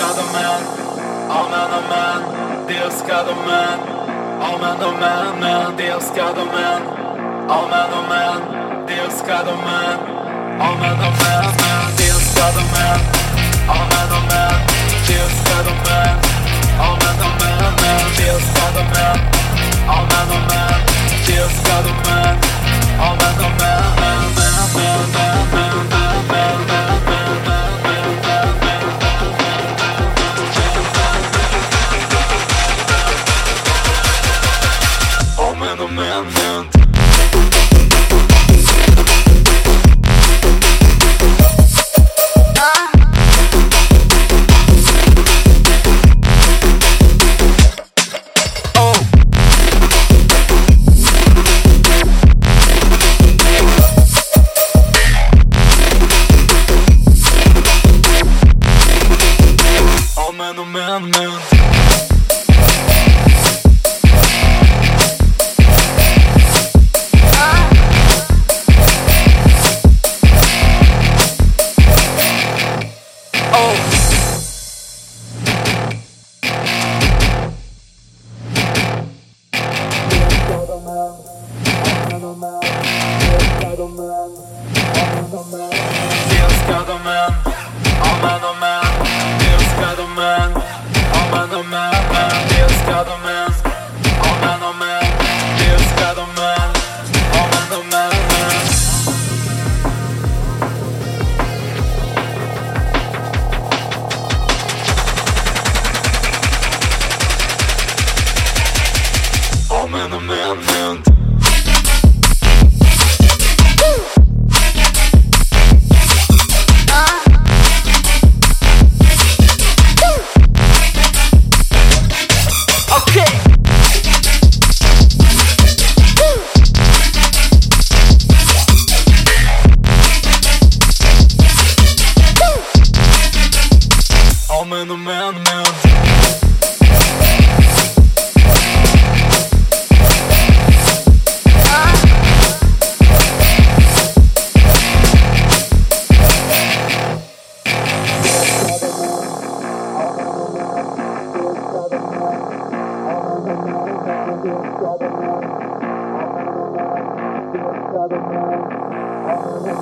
cada man, all man, oh man, Deus cada man, all man, oh man, man, Deus cada man, all man, oh man, Deus cada man, all man, oh man, man, Deus from Amen, amen, amen. Southern man. I'm to the man.